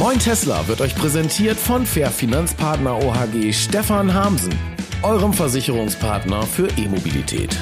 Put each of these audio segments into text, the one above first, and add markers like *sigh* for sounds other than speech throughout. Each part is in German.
Moin Tesla wird euch präsentiert von Fair Finanzpartner OHG Stefan Hamsen, eurem Versicherungspartner für E-Mobilität.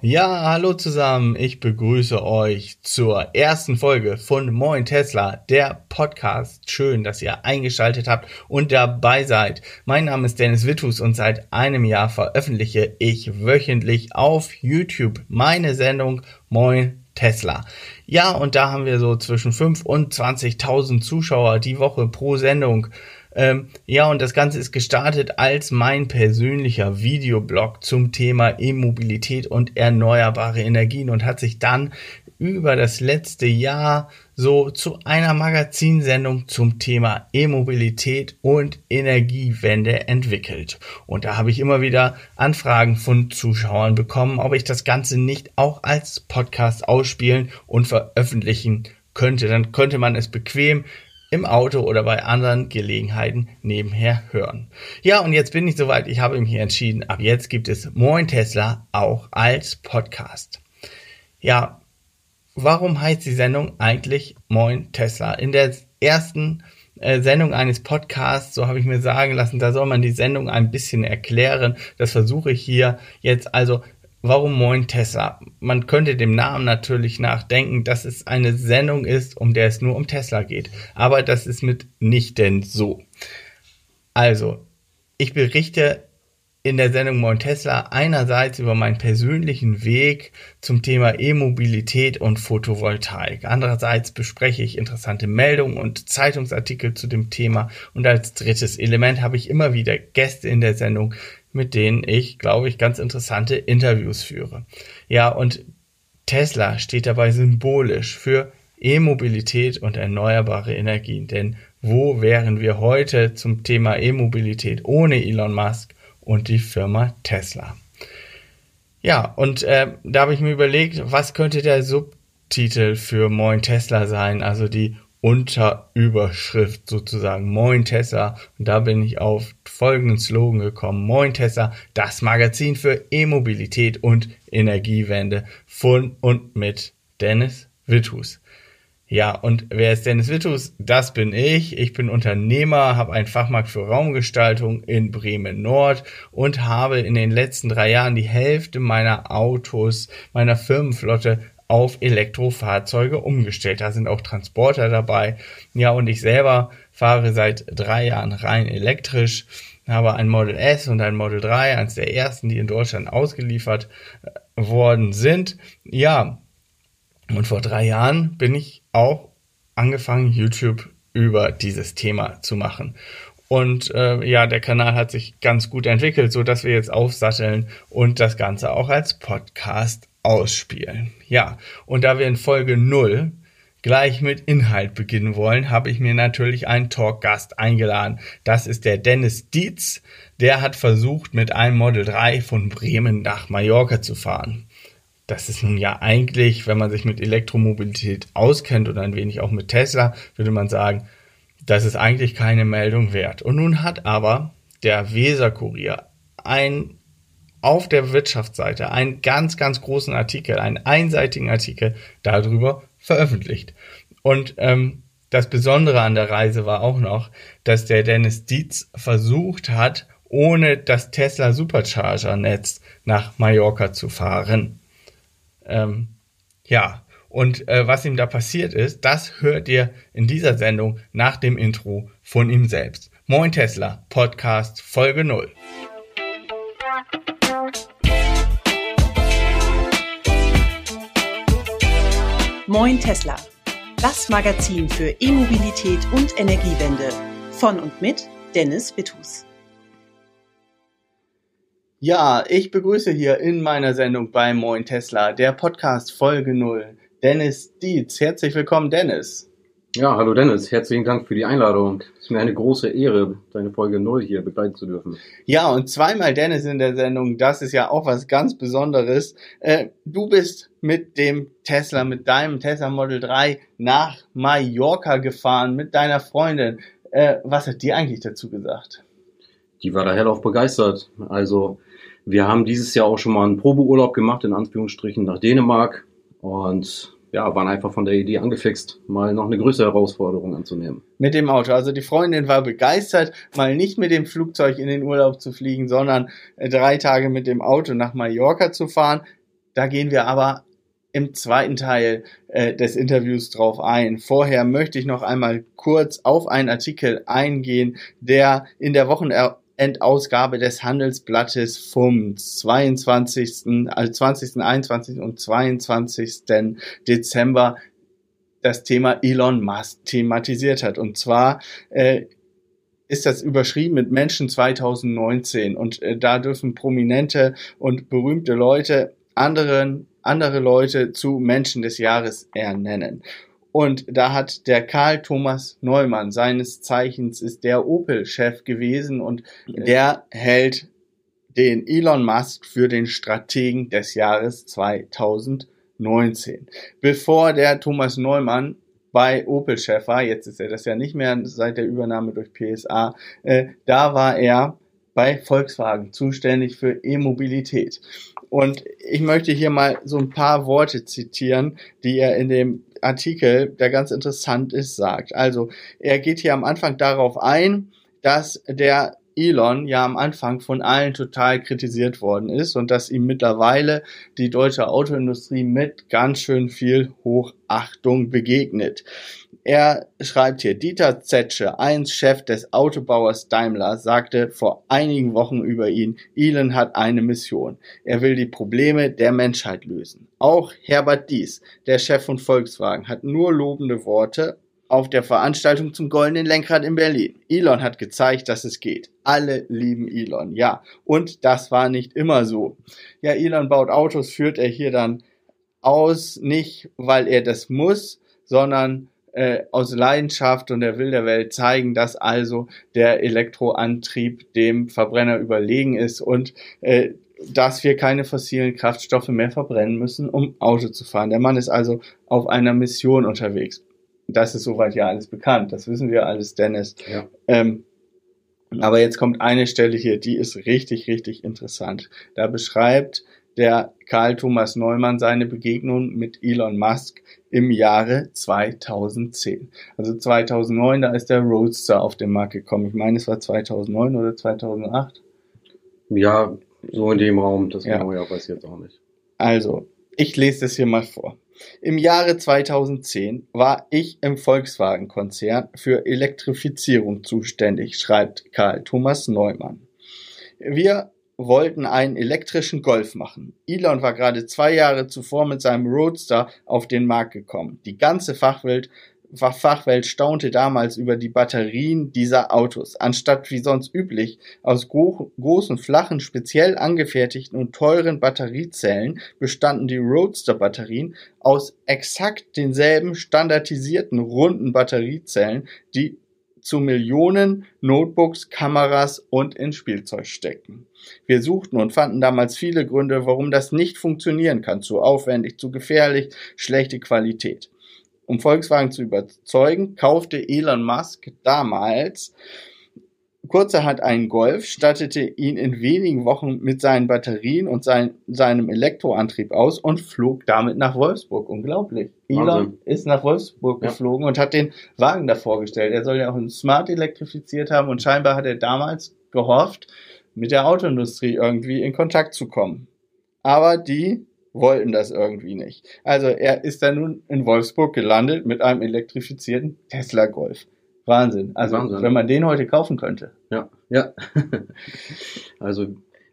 Ja, hallo zusammen. Ich begrüße euch zur ersten Folge von Moin Tesla, der Podcast. Schön, dass ihr eingeschaltet habt und dabei seid. Mein Name ist Dennis Wittus und seit einem Jahr veröffentliche ich wöchentlich auf YouTube meine Sendung Moin Tesla. Ja, und da haben wir so zwischen 5 und 20.000 Zuschauer die Woche pro Sendung. Ähm, ja, und das Ganze ist gestartet als mein persönlicher Videoblog zum Thema E-Mobilität und erneuerbare Energien und hat sich dann über das letzte Jahr so zu einer Magazinsendung zum Thema E-Mobilität und Energiewende entwickelt. Und da habe ich immer wieder Anfragen von Zuschauern bekommen, ob ich das Ganze nicht auch als Podcast ausspielen und veröffentlichen könnte. Dann könnte man es bequem im Auto oder bei anderen Gelegenheiten nebenher hören. Ja, und jetzt bin ich soweit. Ich habe mich entschieden, ab jetzt gibt es Moin Tesla auch als Podcast. Ja, warum heißt die Sendung eigentlich Moin Tesla? In der ersten äh, Sendung eines Podcasts, so habe ich mir sagen lassen, da soll man die Sendung ein bisschen erklären. Das versuche ich hier jetzt also Warum Moin Tesla? Man könnte dem Namen natürlich nachdenken, dass es eine Sendung ist, um der es nur um Tesla geht. Aber das ist mitnichten so. Also, ich berichte in der Sendung Moin Tesla einerseits über meinen persönlichen Weg zum Thema E-Mobilität und Photovoltaik. Andererseits bespreche ich interessante Meldungen und Zeitungsartikel zu dem Thema. Und als drittes Element habe ich immer wieder Gäste in der Sendung, mit denen ich, glaube ich, ganz interessante Interviews führe. Ja, und Tesla steht dabei symbolisch für E-Mobilität und erneuerbare Energien. Denn wo wären wir heute zum Thema E-Mobilität ohne Elon Musk und die Firma Tesla? Ja, und äh, da habe ich mir überlegt, was könnte der Subtitel für Moin Tesla sein, also die Unterüberschrift sozusagen. Moin Tesla. Und da bin ich auf folgenden Slogan gekommen. Moin Tesla, das Magazin für E-Mobilität und Energiewende von und mit Dennis Wittus. Ja, und wer ist Dennis Wittus? Das bin ich. Ich bin Unternehmer, habe einen Fachmarkt für Raumgestaltung in Bremen Nord und habe in den letzten drei Jahren die Hälfte meiner Autos, meiner Firmenflotte auf Elektrofahrzeuge umgestellt. Da sind auch Transporter dabei. Ja, und ich selber fahre seit drei Jahren rein elektrisch, habe ein Model S und ein Model 3, eines der ersten, die in Deutschland ausgeliefert äh, worden sind. Ja, und vor drei Jahren bin ich auch angefangen, YouTube über dieses Thema zu machen. Und äh, ja, der Kanal hat sich ganz gut entwickelt, so dass wir jetzt aufsatteln und das Ganze auch als Podcast ausspielen. Ja, und da wir in Folge 0 gleich mit Inhalt beginnen wollen, habe ich mir natürlich einen Talkgast eingeladen. Das ist der Dennis Dietz. Der hat versucht, mit einem Model 3 von Bremen nach Mallorca zu fahren. Das ist nun ja eigentlich, wenn man sich mit Elektromobilität auskennt und ein wenig auch mit Tesla, würde man sagen, das ist eigentlich keine Meldung wert. Und nun hat aber der Weser-Kurier ein auf der Wirtschaftsseite einen ganz, ganz großen Artikel, einen einseitigen Artikel darüber veröffentlicht. Und ähm, das Besondere an der Reise war auch noch, dass der Dennis Dietz versucht hat, ohne das Tesla Supercharger-Netz nach Mallorca zu fahren. Ähm, ja, und äh, was ihm da passiert ist, das hört ihr in dieser Sendung nach dem Intro von ihm selbst. Moin Tesla, Podcast Folge 0. Moin Tesla, das Magazin für E-Mobilität und Energiewende von und mit Dennis Wittus. Ja, ich begrüße hier in meiner Sendung bei Moin Tesla, der Podcast Folge 0, Dennis Dietz. Herzlich willkommen, Dennis. Ja, hallo Dennis, herzlichen Dank für die Einladung. Es ist mir eine große Ehre, deine Folge 0 hier begleiten zu dürfen. Ja, und zweimal Dennis in der Sendung, das ist ja auch was ganz Besonderes. Äh, du bist mit dem Tesla, mit deinem Tesla Model 3 nach Mallorca gefahren mit deiner Freundin. Äh, was hat die eigentlich dazu gesagt? Die war da hellauf begeistert. Also, wir haben dieses Jahr auch schon mal einen Probeurlaub gemacht, in Anführungsstrichen, nach Dänemark. Und ja, waren einfach von der Idee angefixt, mal noch eine größere Herausforderung anzunehmen. Mit dem Auto. Also die Freundin war begeistert, mal nicht mit dem Flugzeug in den Urlaub zu fliegen, sondern äh, drei Tage mit dem Auto nach Mallorca zu fahren. Da gehen wir aber im zweiten Teil äh, des Interviews drauf ein. Vorher möchte ich noch einmal kurz auf einen Artikel eingehen, der in der Wochenendausgabe des Handelsblattes vom 22., also 20., 21. und 22. Dezember das Thema Elon Musk thematisiert hat. Und zwar äh, ist das überschrieben mit Menschen 2019 und äh, da dürfen prominente und berühmte Leute anderen andere Leute zu Menschen des Jahres ernennen. Und da hat der Karl Thomas Neumann, seines Zeichens ist der Opel-Chef gewesen und der hält den Elon Musk für den Strategen des Jahres 2019. Bevor der Thomas Neumann bei Opel-Chef war, jetzt ist er das ja nicht mehr seit der Übernahme durch PSA, äh, da war er bei Volkswagen zuständig für E-Mobilität. Und ich möchte hier mal so ein paar Worte zitieren, die er in dem Artikel, der ganz interessant ist, sagt. Also er geht hier am Anfang darauf ein, dass der Elon ja am Anfang von allen total kritisiert worden ist und dass ihm mittlerweile die deutsche Autoindustrie mit ganz schön viel Hochachtung begegnet. Er schreibt hier, Dieter Zetsche, einst Chef des Autobauers Daimler, sagte vor einigen Wochen über ihn, Elon hat eine Mission. Er will die Probleme der Menschheit lösen. Auch Herbert Dies, der Chef von Volkswagen, hat nur lobende Worte auf der Veranstaltung zum goldenen Lenkrad in Berlin. Elon hat gezeigt, dass es geht. Alle lieben Elon, ja. Und das war nicht immer so. Ja, Elon baut Autos, führt er hier dann aus, nicht weil er das muss, sondern äh, aus Leidenschaft und er will der Welt zeigen, dass also der Elektroantrieb dem Verbrenner überlegen ist und äh, dass wir keine fossilen Kraftstoffe mehr verbrennen müssen, um Auto zu fahren. Der Mann ist also auf einer Mission unterwegs. Das ist soweit ja alles bekannt. Das wissen wir alles, Dennis. Ja. Ähm, aber jetzt kommt eine Stelle hier, die ist richtig, richtig interessant. Da beschreibt der Karl Thomas Neumann seine Begegnung mit Elon Musk im Jahre 2010. Also 2009, da ist der Roadster auf den Markt gekommen. Ich meine, es war 2009 oder 2008. Ja, so in dem Raum, das ja. genau ja weiß ich jetzt auch nicht. Also, ich lese das hier mal vor. Im Jahre 2010 war ich im Volkswagen-Konzern für Elektrifizierung zuständig, schreibt Karl Thomas Neumann. Wir wollten einen elektrischen Golf machen. Elon war gerade zwei Jahre zuvor mit seinem Roadster auf den Markt gekommen. Die ganze Fachwelt, Fachwelt staunte damals über die Batterien dieser Autos. Anstatt wie sonst üblich aus gro großen, flachen, speziell angefertigten und teuren Batteriezellen bestanden die Roadster-Batterien aus exakt denselben standardisierten runden Batteriezellen, die zu Millionen Notebooks, Kameras und in Spielzeug stecken. Wir suchten und fanden damals viele Gründe, warum das nicht funktionieren kann. Zu aufwendig, zu gefährlich, schlechte Qualität. Um Volkswagen zu überzeugen, kaufte Elon Musk damals kurzerhand einen Golf, stattete ihn in wenigen Wochen mit seinen Batterien und sein, seinem Elektroantrieb aus und flog damit nach Wolfsburg. Unglaublich. Elon Wahnsinn. ist nach Wolfsburg ja. geflogen und hat den Wagen da vorgestellt. Er soll ja auch ein Smart elektrifiziert haben und scheinbar hat er damals gehofft, mit der Autoindustrie irgendwie in Kontakt zu kommen. Aber die wollten das irgendwie nicht. Also er ist dann nun in Wolfsburg gelandet mit einem elektrifizierten Tesla Golf. Wahnsinn. Also Wahnsinn. wenn man den heute kaufen könnte. Ja, ja. *laughs* also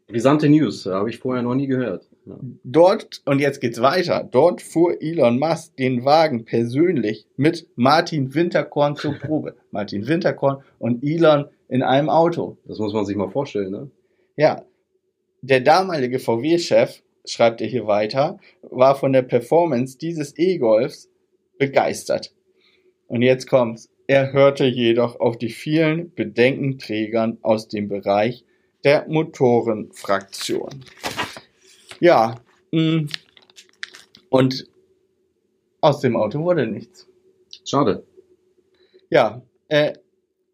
brisante News, habe ich vorher noch nie gehört. Ja. Dort, und jetzt geht's weiter, dort fuhr Elon Musk den Wagen persönlich mit Martin Winterkorn zur Probe. *laughs* Martin Winterkorn und Elon in einem Auto. Das muss man sich mal vorstellen, ne? Ja. Der damalige VW-Chef, schreibt er hier weiter, war von der Performance dieses E-Golfs begeistert. Und jetzt kommt's. Er hörte jedoch auf die vielen Bedenkenträgern aus dem Bereich der Motorenfraktion. Ja, mm. und aus dem Auto wurde nichts. Schade. Ja, äh,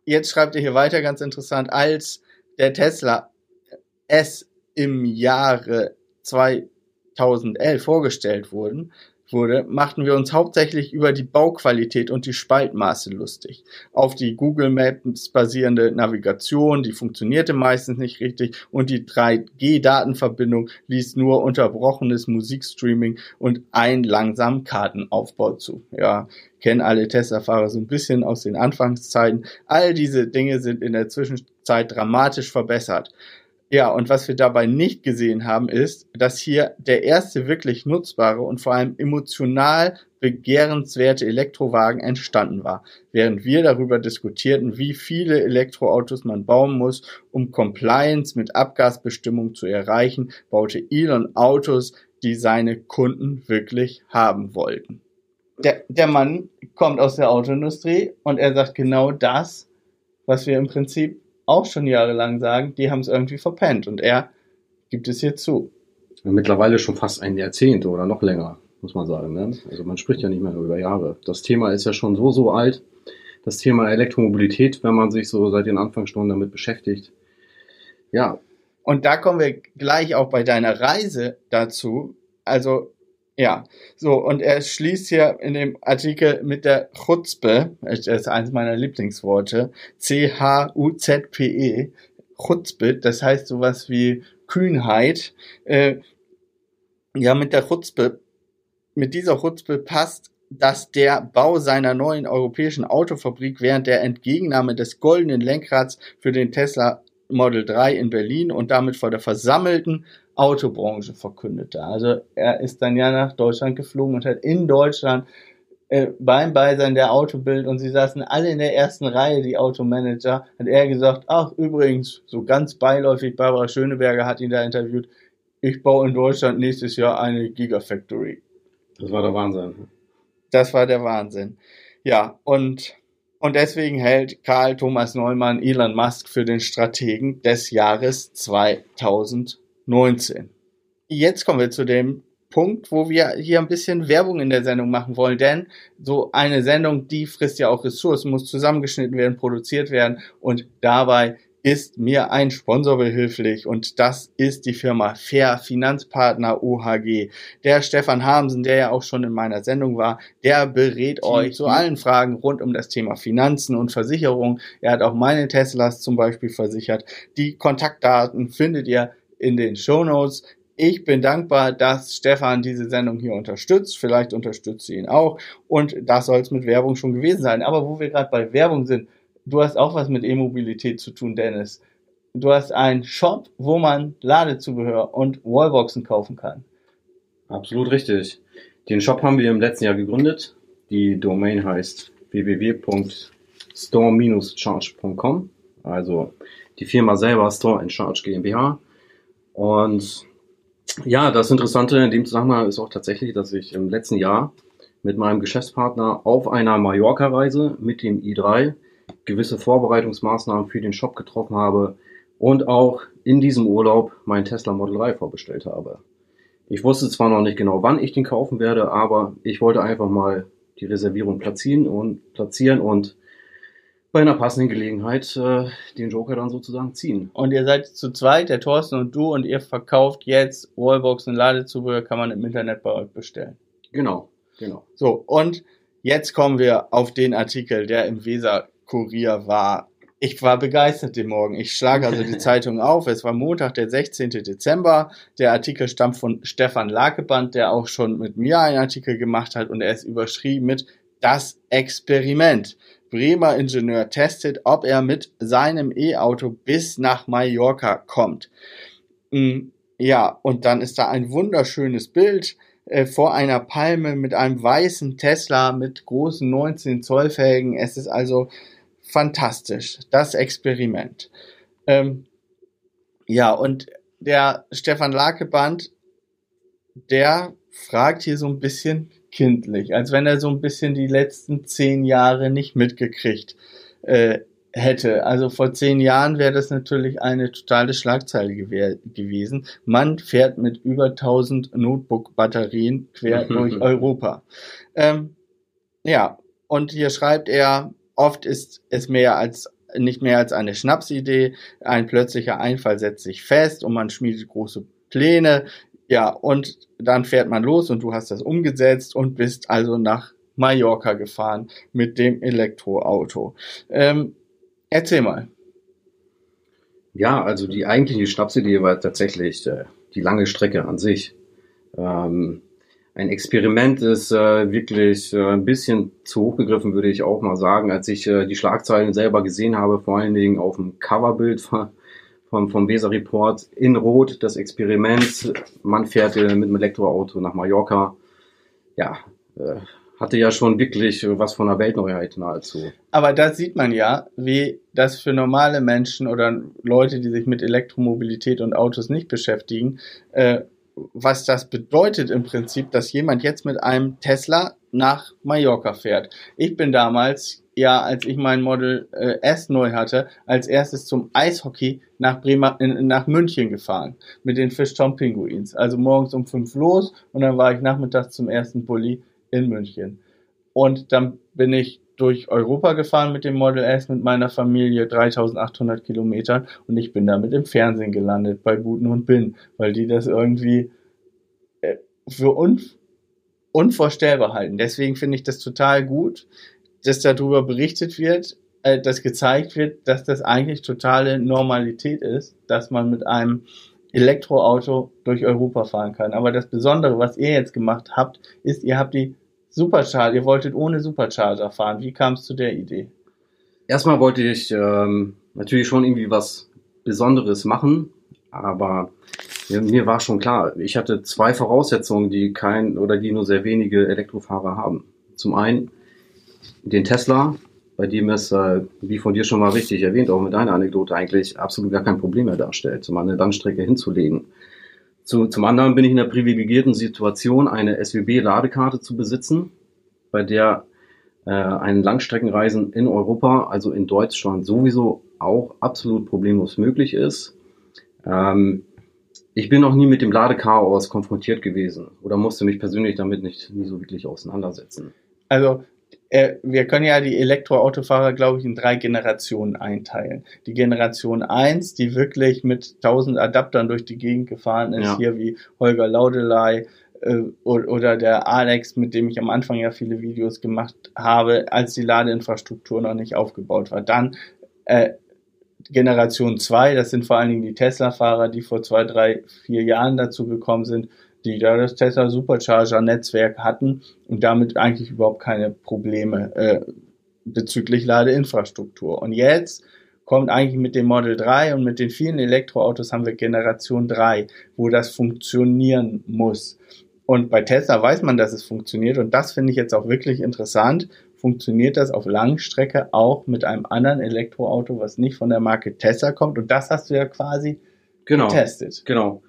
jetzt schreibt er hier weiter, ganz interessant, als der Tesla S im Jahre 2011 vorgestellt wurden, wurde, machten wir uns hauptsächlich über die Bauqualität und die Spaltmaße lustig. Auf die Google Maps basierende Navigation, die funktionierte meistens nicht richtig und die 3G-Datenverbindung ließ nur unterbrochenes Musikstreaming und einen langsamen Kartenaufbau zu. Ja, kennen alle Tesla-Fahrer so ein bisschen aus den Anfangszeiten. All diese Dinge sind in der Zwischenzeit dramatisch verbessert. Ja, und was wir dabei nicht gesehen haben, ist, dass hier der erste wirklich nutzbare und vor allem emotional begehrenswerte Elektrowagen entstanden war, während wir darüber diskutierten, wie viele Elektroautos man bauen muss, um Compliance mit Abgasbestimmung zu erreichen, baute Elon Autos, die seine Kunden wirklich haben wollten. Der, der Mann kommt aus der Autoindustrie und er sagt genau das, was wir im Prinzip auch schon jahrelang sagen, die haben es irgendwie verpennt und er gibt es hier zu. Mittlerweile schon fast ein Jahrzehnt oder noch länger, muss man sagen. Ne? Also man spricht ja nicht mehr über Jahre. Das Thema ist ja schon so, so alt. Das Thema Elektromobilität, wenn man sich so seit den Anfangsstunden damit beschäftigt. Ja. Und da kommen wir gleich auch bei deiner Reise dazu. Also ja, so, und er schließt hier in dem Artikel mit der Chutzpe, das ist eines meiner Lieblingsworte, C-H-U-Z-P-E, Chutzpe, das heißt sowas wie Kühnheit. Äh, ja, mit der Chutzpe, mit dieser Chutzpe passt, dass der Bau seiner neuen europäischen Autofabrik während der Entgegennahme des goldenen Lenkrads für den Tesla Model 3 in Berlin und damit vor der versammelten Autobranche verkündete. Also er ist dann ja nach Deutschland geflogen und hat in Deutschland äh, beim Beisein der Autobild und sie saßen alle in der ersten Reihe, die Automanager, hat er gesagt, ach übrigens, so ganz beiläufig, Barbara Schöneberger hat ihn da interviewt, ich baue in Deutschland nächstes Jahr eine Gigafactory. Das war der Wahnsinn. Das war der Wahnsinn. Ja, und, und deswegen hält Karl Thomas Neumann Elon Musk für den Strategen des Jahres 2000 19. Jetzt kommen wir zu dem Punkt, wo wir hier ein bisschen Werbung in der Sendung machen wollen, denn so eine Sendung, die frisst ja auch Ressourcen, muss zusammengeschnitten werden, produziert werden und dabei ist mir ein Sponsor behilflich und das ist die Firma Fair Finanzpartner OHG. Der Stefan Hamsen, der ja auch schon in meiner Sendung war, der berät euch zu allen Fragen rund um das Thema Finanzen und Versicherung. Er hat auch meine Teslas zum Beispiel versichert. Die Kontaktdaten findet ihr in den Show Notes. Ich bin dankbar, dass Stefan diese Sendung hier unterstützt. Vielleicht unterstützt sie ihn auch. Und das soll es mit Werbung schon gewesen sein. Aber wo wir gerade bei Werbung sind, du hast auch was mit E-Mobilität zu tun, Dennis. Du hast einen Shop, wo man Ladezubehör und Wallboxen kaufen kann. Absolut richtig. Den Shop haben wir im letzten Jahr gegründet. Die Domain heißt www.store-charge.com. Also die Firma selber Store Charge GmbH. Und ja, das Interessante in dem Zusammenhang ist auch tatsächlich, dass ich im letzten Jahr mit meinem Geschäftspartner auf einer Mallorca-Reise mit dem i3 gewisse Vorbereitungsmaßnahmen für den Shop getroffen habe und auch in diesem Urlaub mein Tesla Model 3 vorbestellt habe. Ich wusste zwar noch nicht genau, wann ich den kaufen werde, aber ich wollte einfach mal die Reservierung platzieren und platzieren und bei einer passenden Gelegenheit äh, den Joker dann sozusagen ziehen. Und ihr seid zu zweit, der Thorsten und du, und ihr verkauft jetzt Wallboxen, Ladezubehör, kann man im Internet bei euch bestellen. Genau, genau. So, und jetzt kommen wir auf den Artikel, der im Weser-Kurier war. Ich war begeistert den Morgen. Ich schlage also die *laughs* Zeitung auf. Es war Montag, der 16. Dezember. Der Artikel stammt von Stefan Lakeband, der auch schon mit mir einen Artikel gemacht hat und er ist überschrieben mit Das Experiment. Bremer Ingenieur testet, ob er mit seinem E-Auto bis nach Mallorca kommt. Mm, ja, und dann ist da ein wunderschönes Bild äh, vor einer Palme mit einem weißen Tesla mit großen 19 Zoll Felgen. Es ist also fantastisch, das Experiment. Ähm, ja, und der Stefan Lakeband, der fragt hier so ein bisschen, kindlich, als wenn er so ein bisschen die letzten zehn Jahre nicht mitgekriegt äh, hätte. Also vor zehn Jahren wäre das natürlich eine totale Schlagzeile gewesen. Man fährt mit über 1000 Notebook-Batterien quer durch Europa. Ähm, ja, und hier schreibt er, oft ist es mehr als nicht mehr als eine Schnapsidee. Ein plötzlicher Einfall setzt sich fest und man schmiedet große Pläne Ja, und dann fährt man los und du hast das umgesetzt und bist also nach Mallorca gefahren mit dem Elektroauto. Ähm, erzähl mal. Ja, also die eigentliche Schnapsidee war tatsächlich äh, die lange Strecke an sich. Ähm, ein Experiment ist äh, wirklich äh, ein bisschen zu hoch gegriffen, würde ich auch mal sagen. Als ich äh, die Schlagzeilen selber gesehen habe, vor allen Dingen auf dem Coverbild vom, vom Weser Report in Rot, das Experiment, man fährt äh, mit dem Elektroauto nach Mallorca. Ja, äh, hatte ja schon wirklich was von der Weltneuheit nahezu. Aber da sieht man ja, wie das für normale Menschen oder Leute, die sich mit Elektromobilität und Autos nicht beschäftigen, äh, was das bedeutet im Prinzip, dass jemand jetzt mit einem Tesla nach Mallorca fährt. Ich bin damals, ja, als ich mein Model äh, S neu hatte, als erstes zum Eishockey nach Bremer, in, nach München gefahren mit den Fischtown Pinguins. Also morgens um fünf los und dann war ich nachmittags zum ersten Bulli in München. Und dann bin ich durch Europa gefahren mit dem Model S mit meiner Familie 3800 Kilometern und ich bin damit im Fernsehen gelandet bei Guten und Bin, weil die das irgendwie äh, für un unvorstellbar halten. Deswegen finde ich das total gut, dass darüber berichtet wird, äh, dass gezeigt wird, dass das eigentlich totale Normalität ist, dass man mit einem Elektroauto durch Europa fahren kann. Aber das Besondere, was ihr jetzt gemacht habt, ist, ihr habt die Supercharger, ihr wolltet ohne Supercharger fahren. Wie kam es zu der Idee? Erstmal wollte ich ähm, natürlich schon irgendwie was Besonderes machen, aber mir, mir war schon klar, ich hatte zwei Voraussetzungen, die kein oder die nur sehr wenige Elektrofahrer haben. Zum einen den Tesla, bei dem es, äh, wie von dir schon mal richtig erwähnt, auch mit deiner Anekdote eigentlich absolut gar kein Problem mehr darstellt, um eine Langstrecke hinzulegen. Zu, zum anderen bin ich in der privilegierten Situation, eine SWB-Ladekarte zu besitzen, bei der äh, ein Langstreckenreisen in Europa, also in Deutschland sowieso auch absolut problemlos möglich ist. Ähm, ich bin noch nie mit dem Ladechaos konfrontiert gewesen oder musste mich persönlich damit nicht nie so wirklich auseinandersetzen. Also äh, wir können ja die Elektroautofahrer, glaube ich, in drei Generationen einteilen. Die Generation 1, die wirklich mit 1000 Adaptern durch die Gegend gefahren ist, ja. hier wie Holger Laudelei äh, oder der Alex, mit dem ich am Anfang ja viele Videos gemacht habe, als die Ladeinfrastruktur noch nicht aufgebaut war. Dann äh, Generation 2, das sind vor allen Dingen die Tesla-Fahrer, die vor zwei, drei, vier Jahren dazu gekommen sind, die da das Tesla Supercharger Netzwerk hatten und damit eigentlich überhaupt keine Probleme äh, bezüglich Ladeinfrastruktur. Und jetzt kommt eigentlich mit dem Model 3 und mit den vielen Elektroautos haben wir Generation 3, wo das funktionieren muss. Und bei Tesla weiß man, dass es funktioniert und das finde ich jetzt auch wirklich interessant. Funktioniert das auf Langstrecke auch mit einem anderen Elektroauto, was nicht von der Marke Tesla kommt? Und das hast du ja quasi genau, getestet. Genau.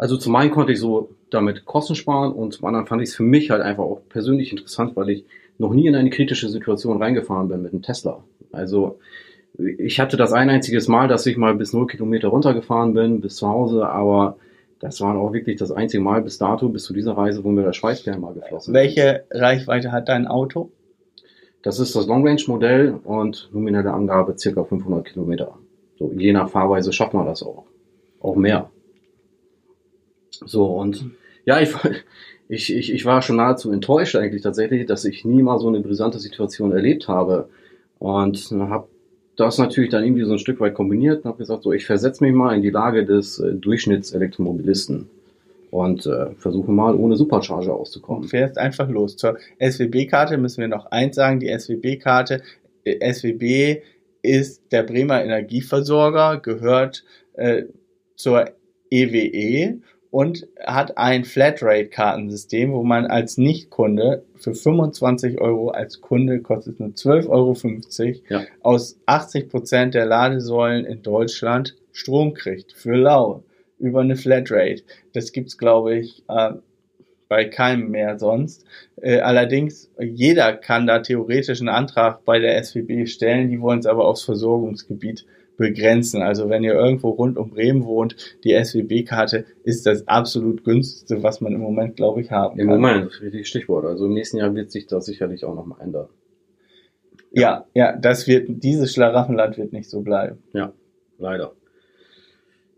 Also zum einen konnte ich so damit Kosten sparen und zum anderen fand ich es für mich halt einfach auch persönlich interessant, weil ich noch nie in eine kritische Situation reingefahren bin mit einem Tesla. Also ich hatte das ein einziges Mal, dass ich mal bis 0 Kilometer runtergefahren bin, bis zu Hause, aber das war auch wirklich das einzige Mal bis dato, bis zu dieser Reise, wo mir der Schweißperlen mal geflossen Welche Reichweite hat dein Auto? Das ist das Long Range Modell und nominelle Angabe circa 500 Kilometer. So, je nach Fahrweise schafft man das auch. Auch mehr. So, und ja, ich, *laughs* ich, ich, ich war schon nahezu enttäuscht eigentlich tatsächlich, dass ich nie mal so eine brisante Situation erlebt habe. Und habe das natürlich dann irgendwie so ein Stück weit kombiniert und habe gesagt, so ich versetze mich mal in die Lage des äh, Durchschnittselektromobilisten und äh, versuche mal ohne Supercharger auszukommen. Du fährst einfach los. Zur SWB-Karte müssen wir noch eins sagen, die SWB-Karte, äh, SWB ist der Bremer Energieversorger, gehört äh, zur EWE und hat ein Flatrate-Kartensystem, wo man als Nichtkunde für 25 Euro als Kunde kostet nur 12,50 Euro ja. aus 80 Prozent der Ladesäulen in Deutschland Strom kriegt für lau über eine Flatrate. Das gibt's glaube ich äh, bei keinem mehr sonst. Äh, allerdings jeder kann da theoretisch einen Antrag bei der SWB stellen. Die wollen es aber aufs Versorgungsgebiet begrenzen. Also wenn ihr irgendwo rund um Bremen wohnt, die SWB-Karte ist das absolut günstigste, was man im Moment, glaube ich, haben Im kann. Im Moment, das ist richtig Stichwort. Also im nächsten Jahr wird sich das sicherlich auch nochmal ändern. Ja. ja, das wird, dieses Schlaraffenland wird nicht so bleiben. Ja, leider.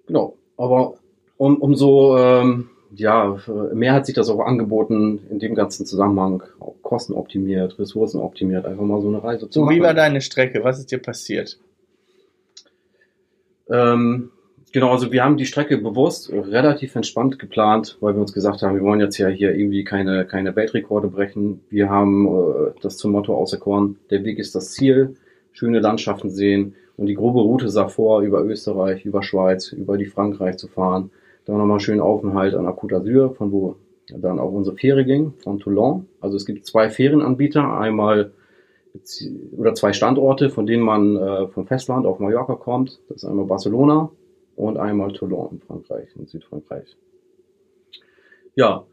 Genau. Aber um, um so, ähm, ja, mehr hat sich das auch angeboten in dem ganzen Zusammenhang, auch kostenoptimiert, ressourcenoptimiert, einfach mal so eine Reise zu So, machen. wie war deine Strecke? Was ist dir passiert? Ähm, genau, also wir haben die Strecke bewusst relativ entspannt geplant, weil wir uns gesagt haben, wir wollen jetzt ja hier irgendwie keine, keine Weltrekorde brechen. Wir haben äh, das zum Motto auserkoren, der Weg ist das Ziel, schöne Landschaften sehen und die grobe Route sah vor, über Österreich, über Schweiz, über die Frankreich zu fahren. Dann nochmal schön Aufenthalt an der Côte d'Azur, von wo dann auch unsere Fähre ging, von Toulon. Also es gibt zwei Fährenanbieter, einmal oder zwei Standorte, von denen man äh, vom Festland auf Mallorca kommt. Das ist einmal Barcelona und einmal Toulon in Frankreich, in Südfrankreich. Ja,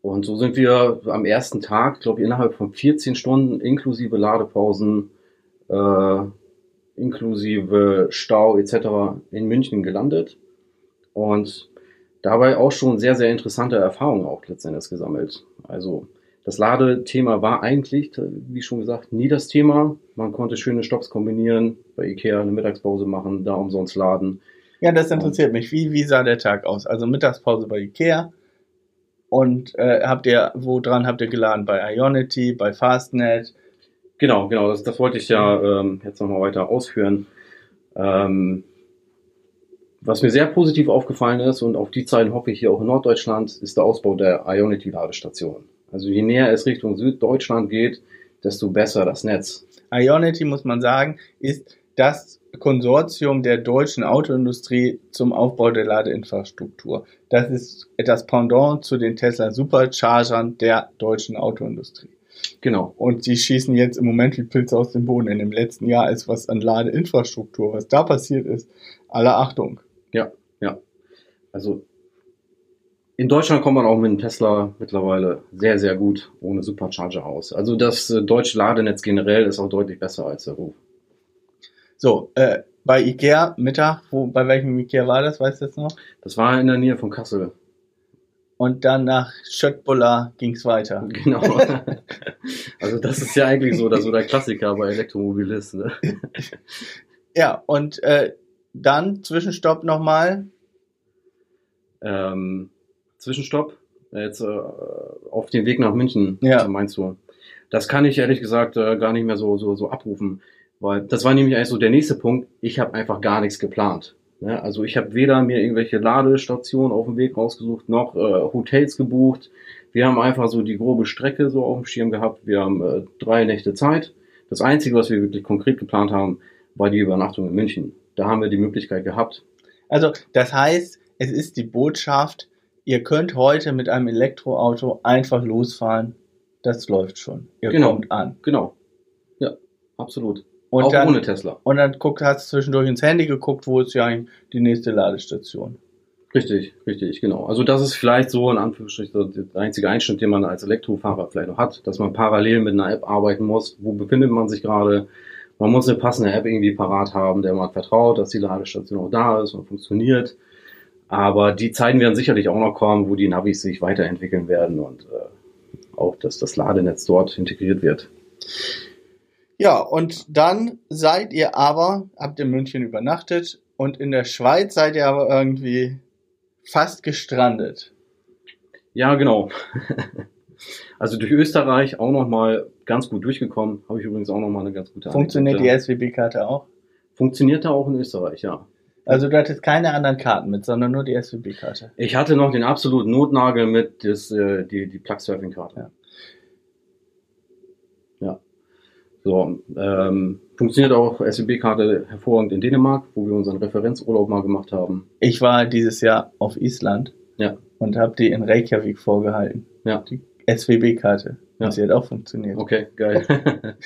und so sind wir am ersten Tag, glaube ich, innerhalb von 14 Stunden inklusive Ladepausen, äh, inklusive Stau etc. in München gelandet und dabei auch schon sehr, sehr interessante Erfahrungen auch letztendlich gesammelt. Also das Ladethema war eigentlich, wie schon gesagt, nie das Thema. Man konnte schöne Stopps kombinieren, bei Ikea eine Mittagspause machen, da umsonst laden. Ja, das interessiert mich. Wie, wie sah der Tag aus? Also Mittagspause bei Ikea. Und äh, habt ihr, wo dran habt ihr geladen? Bei Ionity, bei Fastnet? Genau, genau, das, das wollte ich ja ähm, jetzt nochmal weiter ausführen. Ähm, was mir sehr positiv aufgefallen ist und auf die Zeiten hoffe ich hier auch in Norddeutschland, ist der Ausbau der Ionity-Ladestation. Also je näher es Richtung Süddeutschland geht, desto besser das Netz. Ionity, muss man sagen, ist das Konsortium der deutschen Autoindustrie zum Aufbau der Ladeinfrastruktur. Das ist das Pendant zu den Tesla Superchargern der deutschen Autoindustrie. Genau. Und die schießen jetzt im Moment wie Pilze aus dem Boden. In dem letzten Jahr ist was an Ladeinfrastruktur, was da passiert ist, aller Achtung. Ja, ja. Also in Deutschland kommt man auch mit dem Tesla mittlerweile sehr, sehr gut ohne Supercharger aus. Also das äh, deutsche Ladenetz generell ist auch deutlich besser als der Ruf. So, äh, bei Ikea Mittag, wo, bei welchem Ikea war das, weißt du das noch? Das war in der Nähe von Kassel. Und dann nach Schöttbuller ging's weiter. *laughs* Genau. also das ist ja eigentlich so, das so der Klassiker bei Elektromobilisten. Ne? Ja, und äh, dann Zwischenstopp nochmal. Ähm, Zwischenstopp, äh, jetzt äh, auf dem Weg nach München, Ja. äh, meinst du? Das kann ich ehrlich gesagt äh, gar nicht mehr so, so, so abrufen, weil das war nämlich eigentlich so der nächste Punkt. Ich habe einfach gar nichts geplant. Ne? Also ich habe weder mir irgendwelche Ladestationen auf dem Weg rausgesucht, noch äh, Hotels gebucht. Wir haben einfach so die grobe Strecke so auf dem Schirm gehabt. Wir haben äh, drei Nächte Zeit. Das Einzige, was wir wirklich konkret geplant haben, war die Übernachtung in München. Da haben wir die Möglichkeit gehabt. Also, das heißt, es ist die Botschaft, ihr könnt heute mit einem Elektroauto einfach losfahren. Das läuft schon. Ihr Genau. kommt an. Genau. Ja, absolut. Und Auch dann, ohne Tesla. Und dann guckt, hast du zwischendurch ins Handy geguckt, wo ist ja eigentlich die nächste Ladestation. Richtig, richtig, genau. Also das ist vielleicht so in Anführungsstrichen der einzige Einschnitt, den man als Elektrofahrer vielleicht noch hat, dass man parallel mit einer App arbeiten muss. Wo befindet man sich gerade? Man muss eine passende App irgendwie parat haben, der man vertraut, dass die Ladestation auch da ist und funktioniert. Aber die Zeiten werden sicherlich auch noch kommen, wo die Navis sich weiterentwickeln werden und äh, auch, dass das Ladenetz dort integriert wird. Ja, und dann seid ihr aber, habt in München übernachtet und in der Schweiz seid ihr aber irgendwie fast gestrandet. Ja, genau. *laughs* Also durch Österreich auch nochmal ganz gut durchgekommen. Habe ich übrigens auch nochmal eine ganz gute Funktioniert die. SWB-Karte auch? Funktioniert da auch in Österreich, ja. Also du hattest keine anderen Karten mit, sondern nur die SWB-Karte. Ich hatte noch den absoluten Notnagel mit das, äh, die, die Plug-Surfing-Karte. Ja. Ja. So, ähm, funktioniert auch SEB-Karte hervorragend in Dänemark, wo wir unseren Referenzurlaub mal gemacht haben. Ich war dieses Jahr auf Island Ja. und habe die in Reykjavik vorgehalten. Ja. Die SWB-Karte. Ja. Und sie hat auch funktioniert. Okay, geil. *laughs*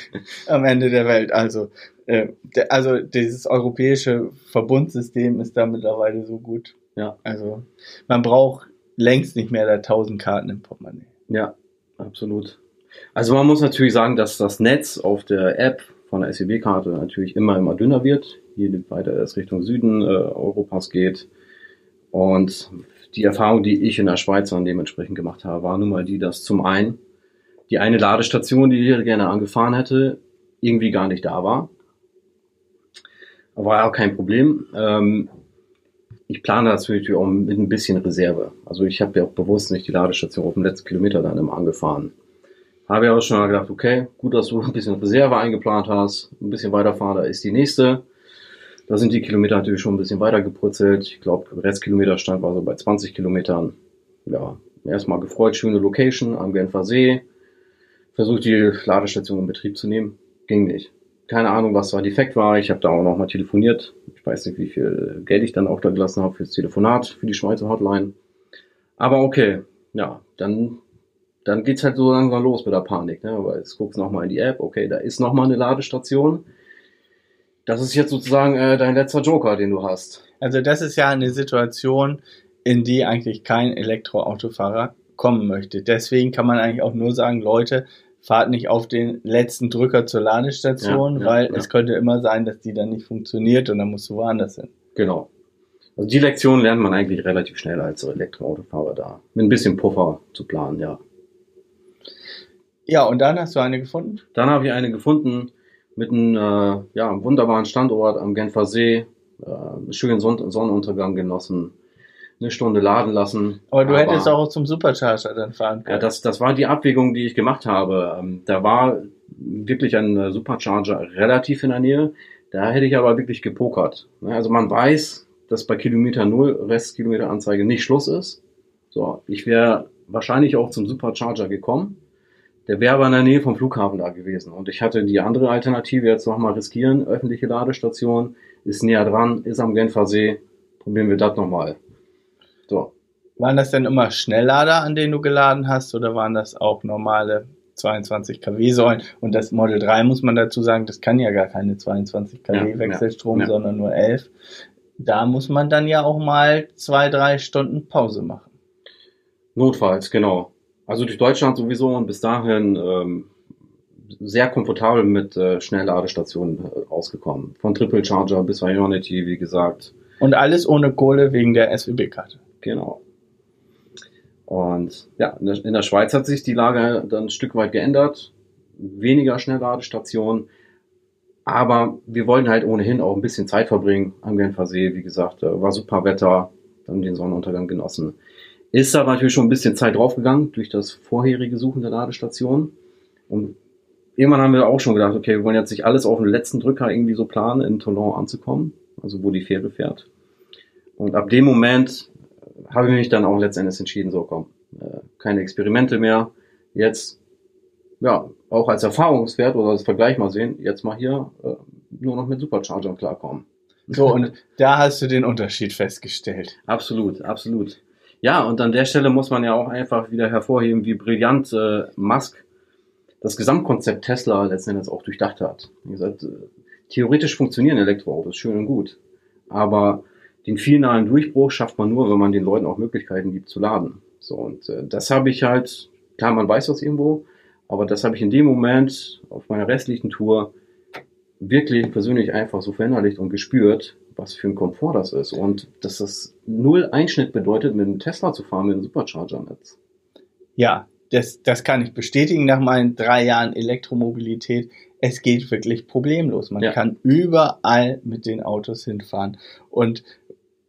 Am Ende der Welt. Also, äh, der, also dieses europäische Verbundsystem ist da mittlerweile so gut. Ja. Also man braucht längst nicht mehr da tausend Karten im Portemonnaie. ja, absolut. Also man muss natürlich sagen, dass das Netz auf der App von der SEB-Karte natürlich immer, immer dünner wird, je weiter es Richtung Süden äh, Europas geht. Und die Erfahrung, die ich in der Schweiz dann dementsprechend gemacht habe, war nun mal die, dass zum einen die eine Ladestation, die ich gerne angefahren hätte, irgendwie gar nicht da war. War ja auch kein Problem. Ähm, ich plane das natürlich auch mit ein bisschen Reserve. Also ich habe ja auch bewusst nicht die Ladestation auf dem letzten Kilometer dann immer angefahren. Habe ja auch schon mal gedacht, okay, gut, dass du *laughs* ein bisschen Reserve eingeplant hast, ein bisschen weiterfahren, da ist die nächste. Da sind die Kilometer natürlich schon ein bisschen weiter gepurzelt. Ich glaube, Restkilometerstand war so bei 20 Kilometern. Ja, erstmal gefreut, schöne Location am Genfer See. Versucht die Ladestation in Betrieb zu nehmen. Ging nicht. Keine Ahnung, was da defekt war. Ich habe da auch nochmal telefoniert. Ich weiß nicht, wie viel Geld ich dann auch da gelassen habe fürs Telefonat, für die Schweizer Hotline. Aber okay, ja, dann, dann geht's halt so langsam los mit der Panik. Ne? Aber jetzt guckst nochmal in die App, okay, da ist nochmal eine Ladestation. Das ist jetzt sozusagen äh, dein letzter Joker, den du hast. Also das ist ja eine Situation, in die eigentlich kein Elektroautofahrer kommen möchte. Deswegen kann man eigentlich auch nur sagen, Leute, fahrt nicht auf den letzten Drücker zur Ladestation, Ja, ja, weil ja. es könnte immer sein, dass die dann nicht funktioniert und dann musst du woanders hin. Genau. Also die Lektion lernt man eigentlich relativ schnell als Elektroautofahrer da. Mit ein bisschen Puffer zu planen, ja. Ja, und dann hast du eine gefunden? Dann habe ich eine gefunden mit einem, äh, ja, wunderbaren Standort am Genfer See, äh, schönen Sonn Sonnenuntergang genossen, eine Stunde laden lassen. Aber du hättest auch zum Supercharger dann fahren Ja, können. das, das war die Abwägung, die ich gemacht habe. Ähm, Da war wirklich ein äh, Supercharger relativ in der Nähe. Da hätte ich aber wirklich gepokert. Ne, Also man weiß, dass bei Kilometer Null Restkilometeranzeige nicht Schluss ist. So, ich wäre wahrscheinlich auch zum Supercharger gekommen. Der wäre aber in der Nähe vom Flughafen da gewesen. Und ich hatte die andere Alternative jetzt nochmal riskieren. Öffentliche Ladestation ist näher dran, ist am Genfer See. Probieren wir das nochmal. So, Waren das denn immer Schnelllader, an denen du geladen hast, oder waren das auch normale 22 kW-Säulen? Und das Model 3 muss man dazu sagen, das kann ja gar keine 22 kW Ja, Wechselstrom, ja, ja. sondern nur 11. Da muss man dann ja auch mal zwei, drei Stunden Pause machen. Notfalls, genau. Also durch Deutschland sowieso und bis dahin ähm, sehr komfortabel mit äh, Schnellladestationen äh, ausgekommen. Von Triple Charger bis Ionity, wie gesagt. Und alles ohne Kohle wegen der SWB-Karte. Genau. Und ja, in der, Schweiz hat sich die Lage dann ein Stück weit geändert. Weniger Schnellladestationen. Aber wir wollten halt ohnehin auch ein bisschen Zeit verbringen am Genfer See. Wie gesagt, äh, war super Wetter, dann den Sonnenuntergang genossen. Ist aber natürlich schon ein bisschen Zeit draufgegangen durch das vorherige Suchen der Ladestation. Und irgendwann haben wir auch schon gedacht, okay, wir wollen jetzt nicht alles auf den letzten Drücker irgendwie so planen, in Toulon anzukommen, also wo die Fähre fährt. Und ab dem Moment habe ich mich dann auch letztendlich entschieden, so komm, äh, keine Experimente mehr. Jetzt, ja, auch als Erfahrungswert oder als Vergleich mal sehen, jetzt mal hier äh, nur noch mit Superchargern klarkommen. So, und da hast du den Unterschied festgestellt. Absolut, absolut. Ja, und an der Stelle muss man ja auch einfach wieder hervorheben, wie brillant äh, Musk das Gesamtkonzept Tesla letzten Endes auch durchdacht hat. Wie gesagt, äh, theoretisch funktionieren Elektroautos schön und gut, aber den finalen Durchbruch schafft man nur, wenn man den Leuten auch Möglichkeiten gibt zu laden. So und äh, das habe ich halt, klar, man weiß das irgendwo, aber das habe ich in dem Moment auf meiner restlichen Tour wirklich persönlich einfach so verinnerlicht und gespürt, was für ein Komfort das ist und dass das null Einschnitt bedeutet, mit einem Tesla zu fahren, mit einem Supercharger-Netz. Ja, das, das kann ich bestätigen nach meinen drei Jahren Elektromobilität. Es geht wirklich problemlos. Man Ja. kann überall mit den Autos hinfahren. Und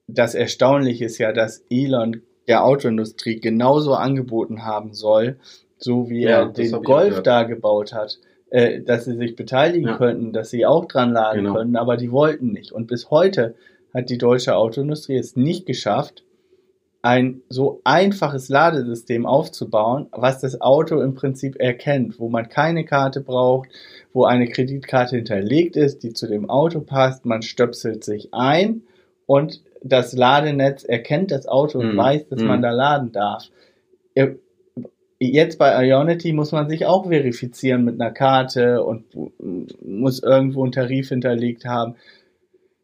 das Erstaunliche ist ja, dass Elon der Autoindustrie genauso angeboten haben soll, so wie Ja, er den Golf da gebaut hat, äh, dass sie sich beteiligen Ja. könnten, dass sie auch dran laden Genau. können, aber die wollten nicht. Und bis heute hat die deutsche Autoindustrie es nicht geschafft, ein so einfaches Ladesystem aufzubauen, was das Auto im Prinzip erkennt, wo man keine Karte braucht, wo eine Kreditkarte hinterlegt ist, die zu dem Auto passt, man stöpselt sich ein und das Ladenetz erkennt das Auto und Mhm. weiß, dass Mhm. man da laden darf. Jetzt bei Ionity muss man sich auch verifizieren mit einer Karte und muss irgendwo einen Tarif hinterlegt haben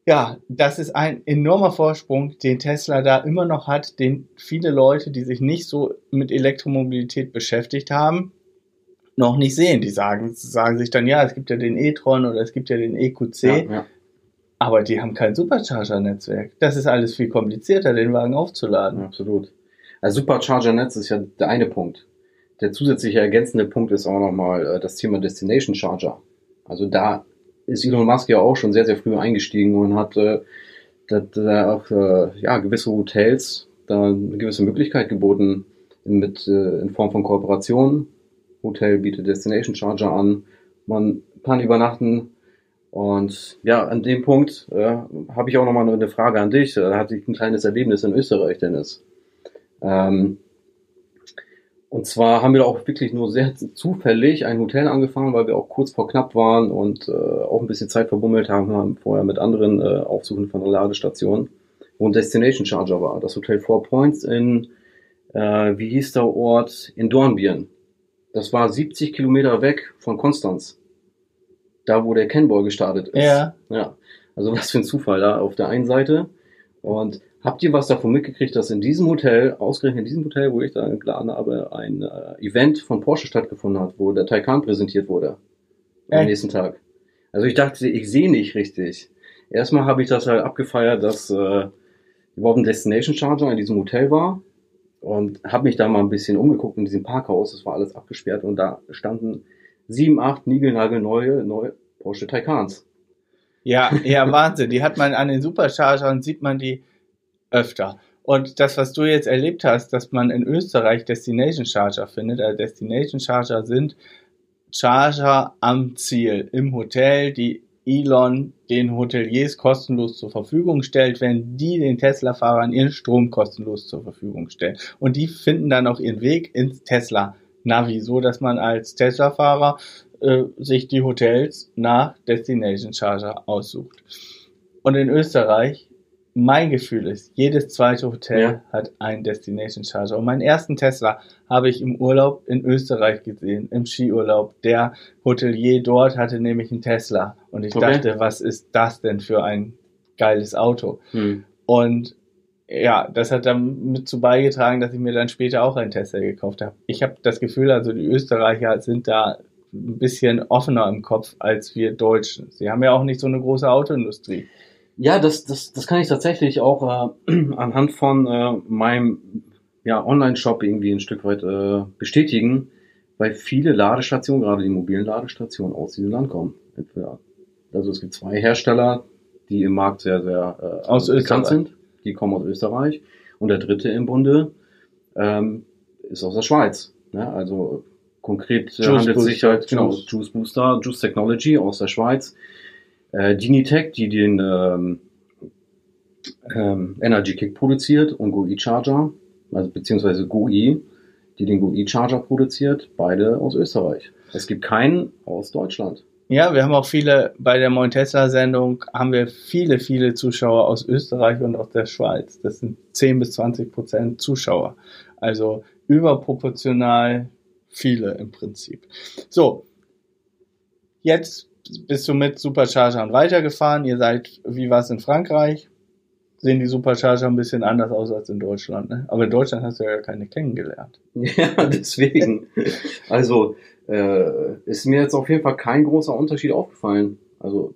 ja, das ist ein enormer Vorsprung, den Tesla da immer noch hat, den viele Leute, die sich nicht so mit Elektromobilität beschäftigt haben, noch nicht sehen. Die sagen, sagen sich dann, ja, es gibt ja den e-tron oder es gibt ja den EQC, Ja, ja. aber die haben kein Supercharger-Netzwerk. Das ist alles viel komplizierter, den Wagen aufzuladen. Ja, absolut. Also Supercharger-Netz ist ja der eine Punkt. Der zusätzliche ergänzende Punkt ist auch nochmal äh, das Thema Destination Charger. Also da ist Elon Musk ja auch schon sehr, sehr früh eingestiegen und hat äh, da, da auch äh, ja, gewisse Hotels da eine gewisse Möglichkeit geboten mit, äh, in Form von Kooperationen. Hotel bietet Destination Charger an, man kann übernachten. Und ja, an dem Punkt äh, habe ich auch nochmal eine Frage an dich. Da hatte ich ein kleines Erlebnis in Österreich, Dennis. Ähm, und zwar haben wir auch wirklich nur sehr *laughs* zufällig ein Hotel angefangen, weil wir auch kurz vor knapp waren und äh, auch ein bisschen Zeit verbummelt haben, haben vorher mit anderen äh, Aufsuchen von Ladestationen, wo ein Destination Charger war. Das Hotel Four Points in, äh, wie hieß der Ort? In Dornbirn. Das war 70 Kilometer weg von Konstanz. Da, wo der Cannboy gestartet ist. Ja. Ja. Also was für ein Zufall da auf der einen Seite. Und habt ihr was davon mitgekriegt, dass in diesem Hotel, ausgerechnet in diesem Hotel, wo ich da geladen habe, ein äh, Event von Porsche stattgefunden hat, wo der Taycan präsentiert wurde? Am Echt? nächsten Tag. Also ich dachte, ich sehe nicht richtig. Erstmal habe ich das halt abgefeiert, dass äh, überhaupt ein Destination Charger in diesem Hotel war und habe mich da mal ein bisschen umgeguckt in diesem Parkhaus. Das war alles abgesperrt und da standen sieben, acht niegelnagelneue neue Porsche Taycans. Ja, ja, Wahnsinn. Die hat man an den Superchargern, sieht man die öfter. Und das, was du jetzt erlebt hast, dass man in Österreich Destination Charger findet, also Destination Charger sind Charger am Ziel im Hotel, die Elon den Hoteliers kostenlos zur Verfügung stellt, wenn die den Tesla-Fahrern ihren Strom kostenlos zur Verfügung stellen. Und die finden dann auch ihren Weg ins Tesla-Navi, so dass man als Tesla-Fahrer äh, sich die Hotels nach Destination Charger aussucht. Und in Österreich, mein Gefühl ist, jedes zweite Hotel Ja. hat einen Destination Charger. Und meinen ersten Tesla habe ich im Urlaub in Österreich gesehen, im Skiurlaub. Der Hotelier dort hatte nämlich einen Tesla. Und ich Okay. dachte, was ist das denn für ein geiles Auto? Hm. Und ja, das hat dann mit zu beigetragen, dass ich mir dann später auch einen Tesla gekauft habe. Ich habe das Gefühl, also die Österreicher sind da ein bisschen offener im Kopf als wir Deutschen. Sie haben ja auch nicht so eine große Autoindustrie. Ja, das, das, das kann ich tatsächlich auch äh, *clears throat* anhand von äh, meinem ja, Online-Shop irgendwie ein Stück weit äh, bestätigen, weil viele Ladestationen, gerade die mobilen Ladestationen, aus diesem Land kommen. Also es gibt zwei Hersteller, die im Markt sehr, sehr äh, Aus bekannt Österreich. sind. Die kommen aus Österreich. Und der dritte im Bunde ähm, ist aus der Schweiz. Ne? Also konkret äh, Juice handelt es sich halt, genau. Juice Booster, Juice Technology aus der Schweiz. Äh, Digitech, die den ähm, ähm, Energy Kick produziert und GUI Charger, also beziehungsweise GUI, die den GUI Charger produziert, beide aus Österreich. Es gibt keinen aus Deutschland. Ja, wir haben auch viele, bei der Moin Tesla Sendung haben wir viele, viele Zuschauer aus Österreich und aus der Schweiz. Das sind 10 bis 20 Prozent Zuschauer. Also überproportional viele im Prinzip. So. Jetzt bist du mit Superchargern weitergefahren. Ihr seid, wie war es in Frankreich? Sehen die Supercharger ein bisschen anders aus als in Deutschland, ne? Aber in Deutschland hast du ja keine kennengelernt. *laughs* Ja, deswegen. Also äh, ist mir jetzt auf jeden Fall kein großer Unterschied aufgefallen. Also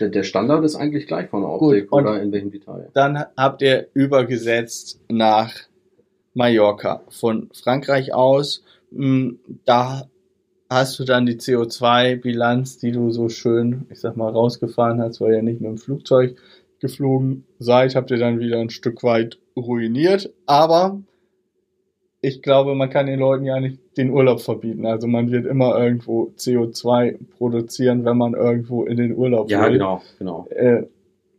der, der Standard ist eigentlich gleich von der Optik Gut, oder in welchem Detail. Dann habt ihr übergesetzt nach Mallorca von Frankreich aus. Mm, Da hast du dann die CO2-Bilanz, die du so schön, ich sag mal, rausgefahren hast, weil ihr nicht mit dem Flugzeug geflogen seid, habt ihr dann wieder ein Stück weit ruiniert. Aber ich glaube, man kann den Leuten ja nicht den Urlaub verbieten. Also man wird immer irgendwo CO2 produzieren, wenn man irgendwo in den Urlaub Ja, will genau, genau. äh,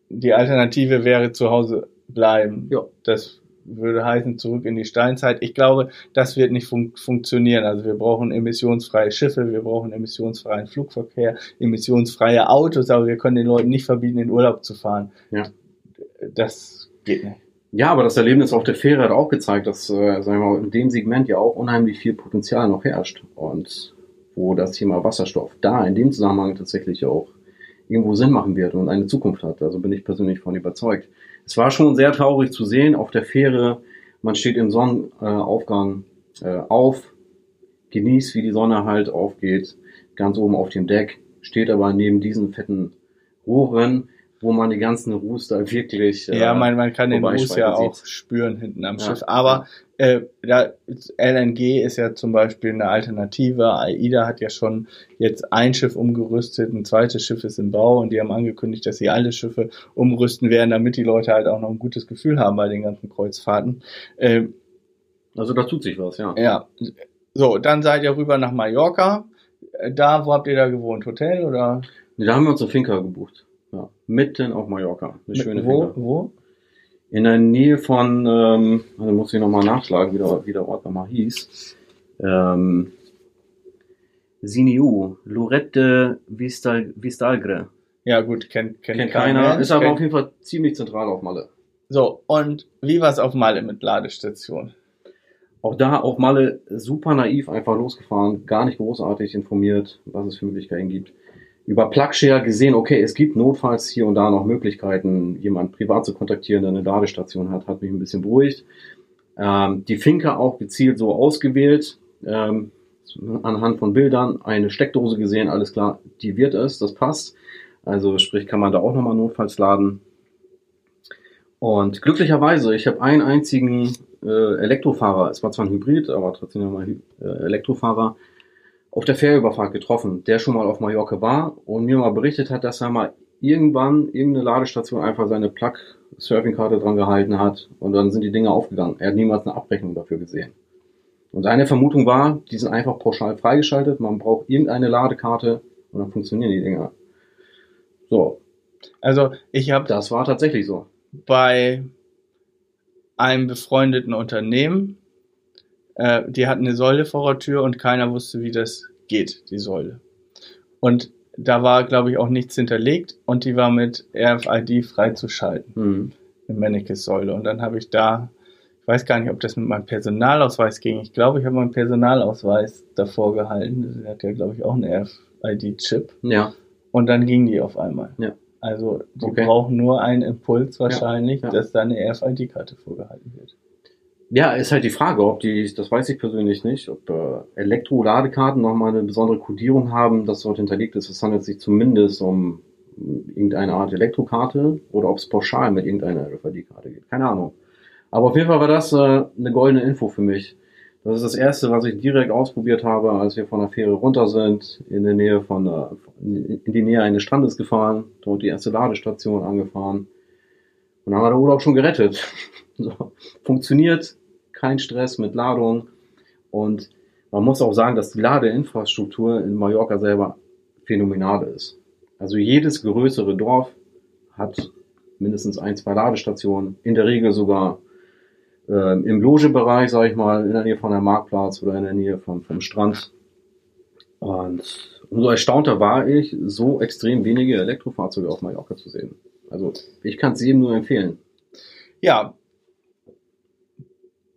die Alternative wäre zu Hause bleiben. Ja. Das würde heißen zurück in die Steinzeit. Ich glaube, das wird nicht fun funktionieren. Also wir brauchen emissionsfreie Schiffe, wir brauchen emissionsfreien Flugverkehr, emissionsfreie Autos, aber wir können den Leuten nicht verbieten, in Urlaub zu fahren. Ja. Das geht nicht. Ja, aber das Erlebnis auf der Fähre hat auch gezeigt, dass äh, sagen wir mal, in dem Segment ja auch unheimlich viel Potenzial noch herrscht. Und wo das Thema Wasserstoff da in dem Zusammenhang tatsächlich auch irgendwo Sinn machen wird und eine Zukunft hat. Also bin ich persönlich von überzeugt. Es war schon sehr traurig zu sehen auf der Fähre. Man steht im Sonnenaufgang äh, auf, genießt, wie die Sonne halt aufgeht, ganz oben auf dem Deck, steht aber neben diesen fetten Rohren, wo man die ganzen Ruß da wirklich. äh, ja, man, man kann den Ruß ja auch sieht. spüren hinten am ja. Schiff. Aber äh, da, LNG ist ja zum Beispiel eine Alternative. AIDA hat ja schon jetzt ein Schiff umgerüstet, ein zweites Schiff ist im Bau und die haben angekündigt, dass sie alle Schiffe umrüsten werden, damit die Leute halt auch noch ein gutes Gefühl haben bei den ganzen Kreuzfahrten. Äh, also da tut sich was, ja. Ja. So, dann seid ihr rüber nach Mallorca. Da, wo habt ihr da gewohnt? Hotel oder? Nee, da haben wir uns eine Finca gebucht. Ja, mitten auf Mallorca. Eine schöne wo, Finca. Wo? In der Nähe von, ähm, da muss ich nochmal nachschlagen, wie der, wie der Ort nochmal hieß. Ähm, Siniu, Lorette Vistal, Vistalgre. Ja, gut, kennt, kennt, kennt keiner. keiner. Ist aber kennt... auf jeden Fall ziemlich zentral auf Malle. So, und wie war es auf Malle mit Ladestation? Auch da auf Malle super naiv einfach losgefahren, gar nicht großartig informiert, was es für Möglichkeiten gibt. Über Plugshare gesehen, okay, es gibt notfalls hier und da noch Möglichkeiten, jemand privat zu kontaktieren, der eine Ladestation hat, hat mich ein bisschen beruhigt. Ähm, die Finke auch gezielt so ausgewählt, ähm, anhand von Bildern, eine Steckdose gesehen, alles klar, die wird es, das passt. Also sprich, kann man da auch nochmal notfalls laden. Und glücklicherweise, ich habe einen einzigen äh, Elektrofahrer, es war zwar ein Hybrid, aber trotzdem nochmal äh, Elektrofahrer, auf der Fährüberfahrt getroffen, der schon mal auf Mallorca war und mir mal berichtet hat, dass er mal irgendwann irgendeine Ladestation einfach seine Plug-Surfing-Karte dran gehalten hat und dann sind die Dinge aufgegangen. Er hat niemals eine Abrechnung dafür gesehen. Und seine Vermutung war, die sind einfach pauschal freigeschaltet, man braucht irgendeine Ladekarte und dann funktionieren die Dinger. So. Also ich habe. Das war tatsächlich so. Bei einem befreundeten Unternehmen. Äh, die hatten eine Säule vor der Tür und keiner wusste, wie das geht, die Säule. Und da war, glaube ich, auch nichts hinterlegt und die war mit RFID freizuschalten. Mhm. Eine Mannekes-Säule. Und dann habe ich da, ich weiß gar nicht, ob das mit meinem Personalausweis ging. Ich glaube, ich habe meinen Personalausweis davor gehalten. Der hat ja, glaube ich, auch einen RFID-Chip. Ja. Und dann ging die auf einmal. Ja. Also die okay. brauchen nur einen Impuls wahrscheinlich, ja, ja. dass da eine RFID-Karte vorgehalten wird. Ja, ist halt die Frage, ob die, das weiß ich persönlich nicht, ob äh, Elektroladekarten nochmal eine besondere Kodierung haben, das dort hinterlegt ist. Es handelt sich zumindest um irgendeine Art Elektrokarte oder ob es pauschal mit irgendeiner RFID-Karte geht. Keine Ahnung. Aber auf jeden Fall war das äh, eine goldene Info für mich. Das ist das erste, was ich direkt ausprobiert habe, als wir von der Fähre runter sind, in der Nähe von, äh, in die Nähe eines Strandes gefahren, dort die erste Ladestation angefahren. Und dann haben wir den Urlaub schon gerettet. *laughs* so. Funktioniert, kein Stress mit Ladung. Und man muss auch sagen, dass die Ladeinfrastruktur in Mallorca selber phänomenal ist. Also jedes größere Dorf hat mindestens ein, zwei Ladestationen, in der Regel sogar äh, im Logebereich, sage ich mal, in der Nähe von der Marktplatz oder in der Nähe vom, vom Strand. Und umso erstaunter war ich, so extrem wenige Elektrofahrzeuge auf Mallorca zu sehen. Also ich kann es jedem nur empfehlen. Ja,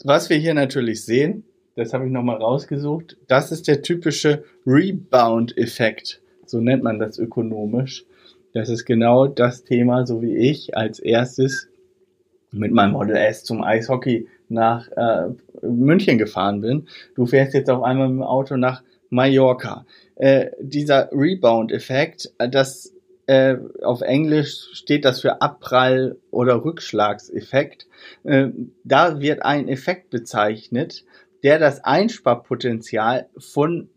was wir hier natürlich sehen, das habe ich nochmal rausgesucht, das ist der typische Rebound-Effekt. So nennt man das ökonomisch. Das ist genau das Thema, so wie ich als erstes mit meinem Model S zum Eishockey nach äh, München gefahren bin. Du fährst jetzt auf einmal mit dem Auto nach Mallorca. Äh, dieser Rebound-Effekt, äh, das äh, auf Englisch steht das für Abprall- oder Rückschlagseffekt. Äh, da wird ein Effekt bezeichnet, der das Einsparpotenzial von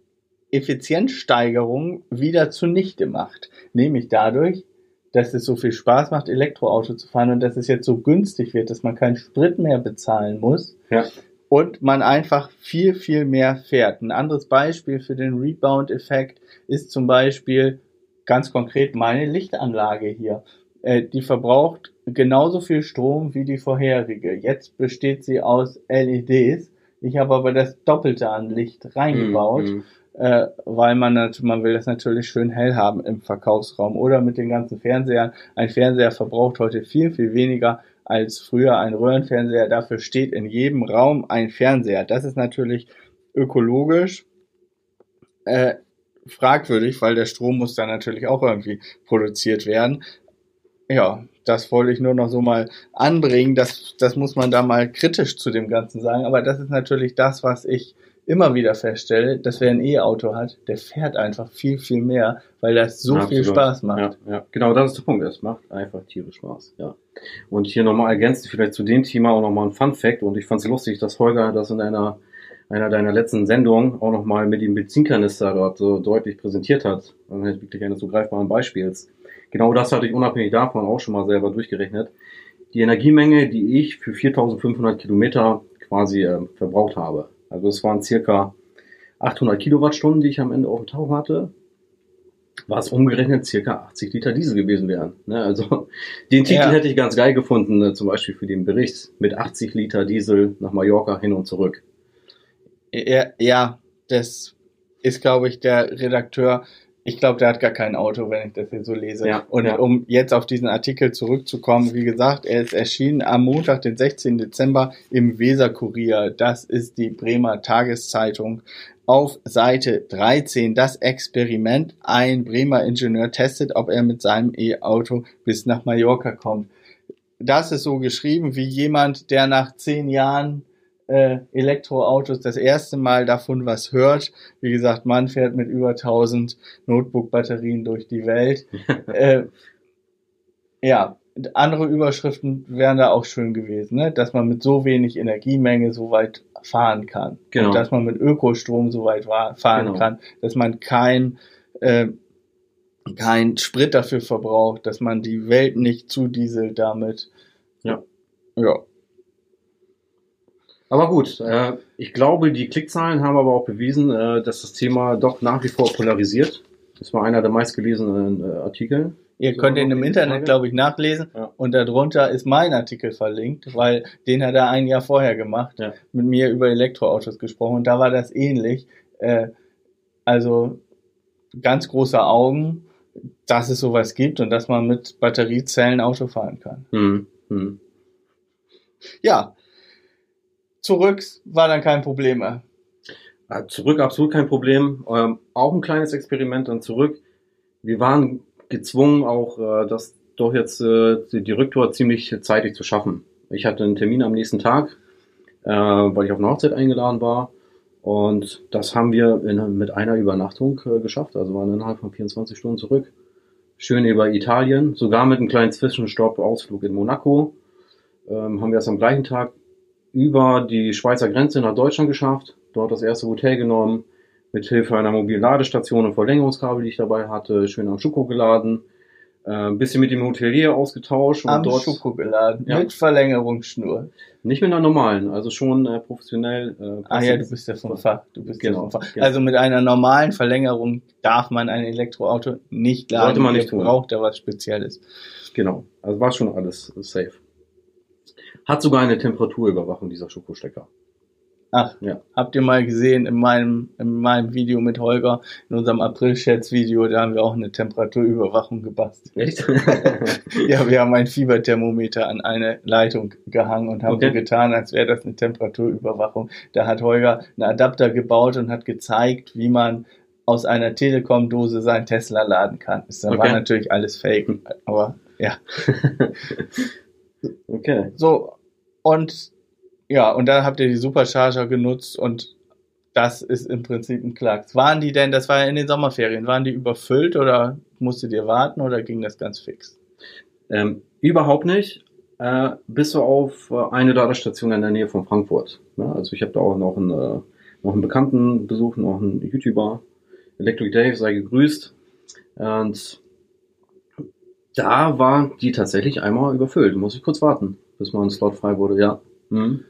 Effizienzsteigerung wieder zunichte macht. Nämlich dadurch, dass es so viel Spaß macht, Elektroauto zu fahren und dass es jetzt so günstig wird, dass man keinen Sprit mehr bezahlen muss. Ja. Und man einfach viel, viel mehr fährt. Ein anderes Beispiel für den Rebound-Effekt ist zum Beispiel ganz konkret meine Lichtanlage hier. Äh, die verbraucht genauso viel Strom wie die vorherige. Jetzt besteht sie aus LEDs. Ich habe aber das Doppelte an Licht reingebaut. Mm, mm äh, weil man, man will das natürlich schön hell haben im Verkaufsraum oder mit den ganzen Fernsehern. Ein Fernseher verbraucht heute viel, viel weniger als früher ein Röhrenfernseher. Dafür steht in jedem Raum ein Fernseher. Das ist natürlich ökologisch äh, fragwürdig, weil der Strom muss dann natürlich auch irgendwie produziert werden. Ja, das wollte ich nur noch so mal anbringen. Das, das muss man da mal kritisch zu dem Ganzen sagen. Aber das ist natürlich das, was ich immer wieder feststelle, dass wer ein E-Auto hat, der fährt einfach viel, viel mehr, weil das so Absolut. viel Spaß macht. Ja, ja, genau, das ist der Punkt. Es macht einfach tierisch Spaß, ja. Und hier nochmal ergänzt vielleicht zu dem Thema auch nochmal ein Fun Fact. Und ich fand es lustig, dass Holger das in einer, einer deiner letzten Sendungen auch nochmal mit dem Benzinkanister dort so deutlich präsentiert hat. Halt wirklich eines so greifbaren Beispiels. Genau das hatte ich unabhängig davon auch schon mal selber durchgerechnet. Die Energiemenge, die ich für 4500 Kilometer quasi äh, verbraucht habe. Also es waren circa 800 Kilowattstunden, die ich am Ende auf dem Tauch hatte was umgerechnet circa 80 Liter Diesel gewesen wären. Ne? Also *laughs* den Titel Ja. hätte ich ganz geil gefunden, äh, zum Beispiel für den Bericht mit 80 Liter Diesel nach Mallorca hin und zurück. Ja, ja, das ist, glaube ich, der Redakteur. Ich glaube, der hat gar kein Auto, wenn ich das hier so lese. Ja, und ja. um jetzt auf diesen Artikel zurückzukommen, wie gesagt, er ist erschienen am Montag, den 16. Dezember im Weser-Kurier. Das ist die Bremer Tageszeitung. Auf Seite 13 das Experiment. Ein Bremer Ingenieur testet, ob er mit seinem E-Auto bis nach Mallorca kommt. Das ist so geschrieben wie jemand, der nach zehn Jahren äh, Elektroautos das erste Mal davon was hört. Wie gesagt, man fährt mit über 1000 Notebook-Batterien durch die Welt. *laughs* äh, ja, andere Überschriften wären da auch schön gewesen, ne? dass man mit so wenig Energiemenge so weit fahren kann. Genau. Und dass man mit Ökostrom so weit fahren Genau. kann, dass man kein, äh, kein Sprit dafür verbraucht, dass man die Welt nicht zudieselt damit. Ja. Ja. Aber gut, äh, ich glaube, die Klickzahlen haben aber auch bewiesen, äh, dass das Thema doch nach wie vor polarisiert. Das war einer der meistgelesenen äh, Artikel. Ihr So, könnt ihn im Internet, glaube ich, nachlesen. Ja. Und darunter ist mein Artikel verlinkt, weil den hat er ein Jahr vorher gemacht, Ja. mit mir über Elektroautos gesprochen. Und da war das ähnlich. Äh, also ganz große Augen, dass es sowas gibt und dass man mit Batteriezellen Auto fahren kann. Hm, hm. Ja, zurück war dann kein Problem mehr. Zurück absolut kein Problem. Ähm, auch ein kleines Experiment dann zurück. Wir waren gezwungen, auch äh, das doch jetzt äh, die Rücktour ziemlich zeitig zu schaffen. Ich hatte einen Termin am nächsten Tag, äh, weil ich auf eine Hochzeit eingeladen war. Und das haben wir in, mit einer Übernachtung äh, geschafft. Also waren innerhalb von 24 Stunden zurück. Schön über Italien, sogar mit einem kleinen Zwischenstopp, Ausflug in Monaco. Ähm, haben wir es am gleichen Tag über die Schweizer Grenze nach Deutschland geschafft, dort das erste Hotel genommen, mit Hilfe einer mobilen Ladestation und Verlängerungskabel, die ich dabei hatte, schön am Schuko geladen, äh, ein bisschen mit dem Hotelier ausgetauscht und Am dort Schuko geladen, Ja. mit Verlängerungsschnur. nicht mit einer normalen, also schon äh, professionell. Äh, Ah ja, du bist ja vom Fach. Du bist Genau, ja vom Fach. genau. Also mit einer normalen Verlängerung darf man ein Elektroauto nicht laden. Sollte man nicht tun. braucht da was Spezielles. Genau, also war schon alles safe. Hat sogar eine Temperaturüberwachung dieser Schokostecker. Ach, Ja. habt ihr mal gesehen in meinem, in meinem Video mit Holger, in unserem April-Schätz-Video, da haben wir auch eine Temperaturüberwachung gebastelt. Echt? *laughs* Ja, wir haben ein Fieberthermometer an eine Leitung gehangen und haben Okay. so getan, als wäre das eine Temperaturüberwachung. Da hat Holger einen Adapter gebaut und hat gezeigt, wie man aus einer Telekom-Dose seinen Tesla laden kann. Das war Okay. natürlich alles fake, aber ja. *laughs* okay. So, und ja, und dann habt ihr die Supercharger genutzt und das ist im Prinzip ein Klacks. Waren die denn, das war ja in den Sommerferien, waren die überfüllt oder musstet ihr warten oder ging das ganz fix? Ähm, überhaupt nicht. Äh, bis auf äh, eine Ladestation in der Nähe von Frankfurt. Ja, also ich habe da auch noch einen, äh, noch einen Bekannten besucht, noch einen YouTuber, Electric Dave, sei gegrüßt. Und da war die tatsächlich einmal überfüllt. Muss ich kurz warten, bis mal ein Slot frei wurde. Ja. Mhm.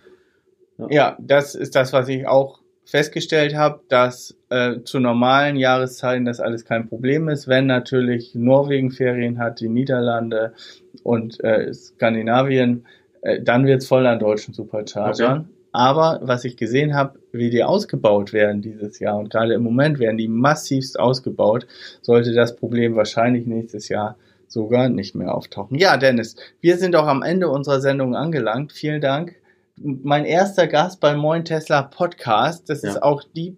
Ja, das ist das, was ich auch festgestellt habe, dass äh, zu normalen Jahreszeiten das alles kein Problem ist. Wenn natürlich Norwegen Ferien hat, die Niederlande und äh, Skandinavien, äh, dann wird's voll an deutschen Superchargern. Okay. Aber was ich gesehen habe, wie die ausgebaut werden dieses Jahr und gerade im Moment werden die massivst ausgebaut, sollte das Problem wahrscheinlich nächstes Jahr sogar nicht mehr auftauchen. Ja, Dennis, wir sind auch am Ende unserer Sendung angelangt. Vielen Dank mein erster Gast beim Moin Tesla Podcast. Das Ja. ist auch die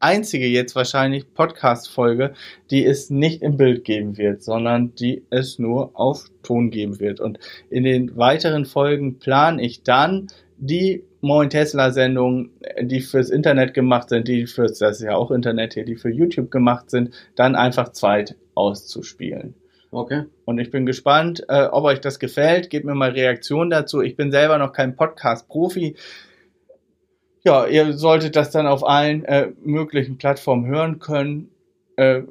einzige jetzt wahrscheinlich Podcast-Folge, die es nicht im Bild geben wird, sondern die es nur auf Ton geben wird. Und in den weiteren Folgen plane ich dann die Moin Tesla Sendungen, die fürs Internet gemacht sind, die fürs, das ist ja auch Internet hier, die für YouTube gemacht sind, dann einfach zweit auszuspielen. Okay. Und ich bin gespannt, äh, ob euch das gefällt. Gebt mir mal Reaktionen dazu. Ich bin selber noch kein Podcast-Profi. Ja, ihr solltet das dann auf allen äh, möglichen Plattformen hören können. Äh,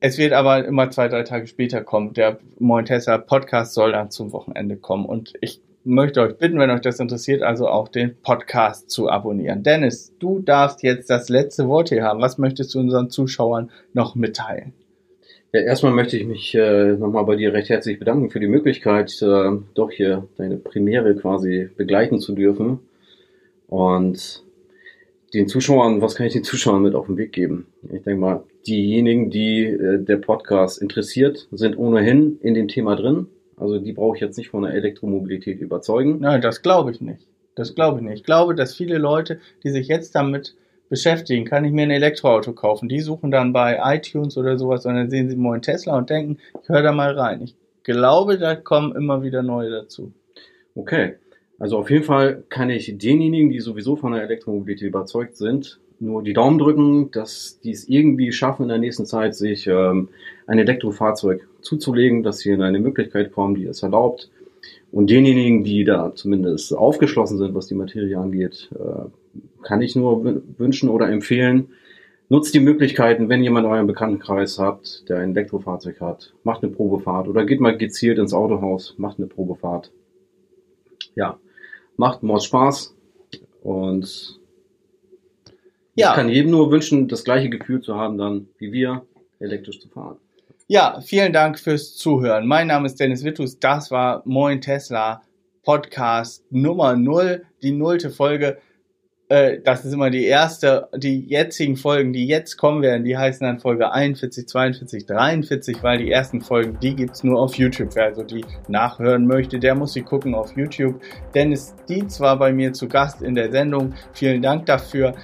es wird aber immer zwei, drei Tage später kommen. Der Moin Tesla Podcast soll dann zum Wochenende kommen. Und ich möchte euch bitten, wenn euch das interessiert, also auch den Podcast zu abonnieren. Dennis, du darfst jetzt das letzte Wort hier haben. Was möchtest du unseren Zuschauern noch mitteilen? Ja, erstmal möchte ich mich äh, nochmal bei dir recht herzlich bedanken für die Möglichkeit, äh, doch hier deine Premiere quasi begleiten zu dürfen. Und den Zuschauern, was kann ich den Zuschauern mit auf den Weg geben? Ich denke mal, diejenigen, die äh, der Podcast interessiert, sind ohnehin in dem Thema drin. Also die brauche ich jetzt nicht von der Elektromobilität überzeugen. Nein, das glaube ich nicht. Das glaube ich nicht. Ich glaube, dass viele Leute, die sich jetzt damit beschäftigen, kann ich mir ein Elektroauto kaufen. Die suchen dann bei iTunes oder sowas und dann sehen sie einen Tesla und denken, ich höre da mal rein. Ich glaube, da kommen immer wieder neue dazu. Okay. Also auf jeden Fall kann ich denjenigen, die sowieso von der Elektromobilität überzeugt sind, nur die Daumen drücken, dass die es irgendwie schaffen in der nächsten Zeit, sich ähm, ein Elektrofahrzeug zuzulegen, dass sie in eine Möglichkeit kommen, die es erlaubt. Und denjenigen, die da zumindest aufgeschlossen sind, was die Materie angeht, äh, kann ich nur wünschen oder empfehlen, nutzt die Möglichkeiten, wenn jemand euren Bekanntenkreis habt, der ein Elektrofahrzeug hat, macht eine Probefahrt oder geht mal gezielt ins Autohaus, macht eine Probefahrt. Ja, macht Mord Spaß und ja. ich kann jedem nur wünschen, das gleiche Gefühl zu haben dann wie wir, elektrisch zu fahren. Ja, vielen Dank fürs Zuhören. Mein Name ist Dennis Wittus. Das war Moin Tesla Podcast Nummer 0, die nullte Folge. Äh, das ist immer die erste, die jetzigen Folgen, die jetzt kommen werden, die heißen dann Folge 41, 42, 43, weil die ersten Folgen, die gibt's nur auf YouTube. Wer also die nachhören möchte, der muss sie gucken auf YouTube. Dennis Dietz war bei mir zu Gast in der Sendung. Vielen Dank dafür.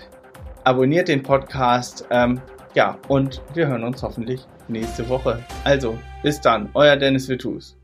Abonniert den Podcast. Ähm, ja, und wir hören uns hoffentlich nächste Woche. Also, bis dann, euer Dennis Vitus.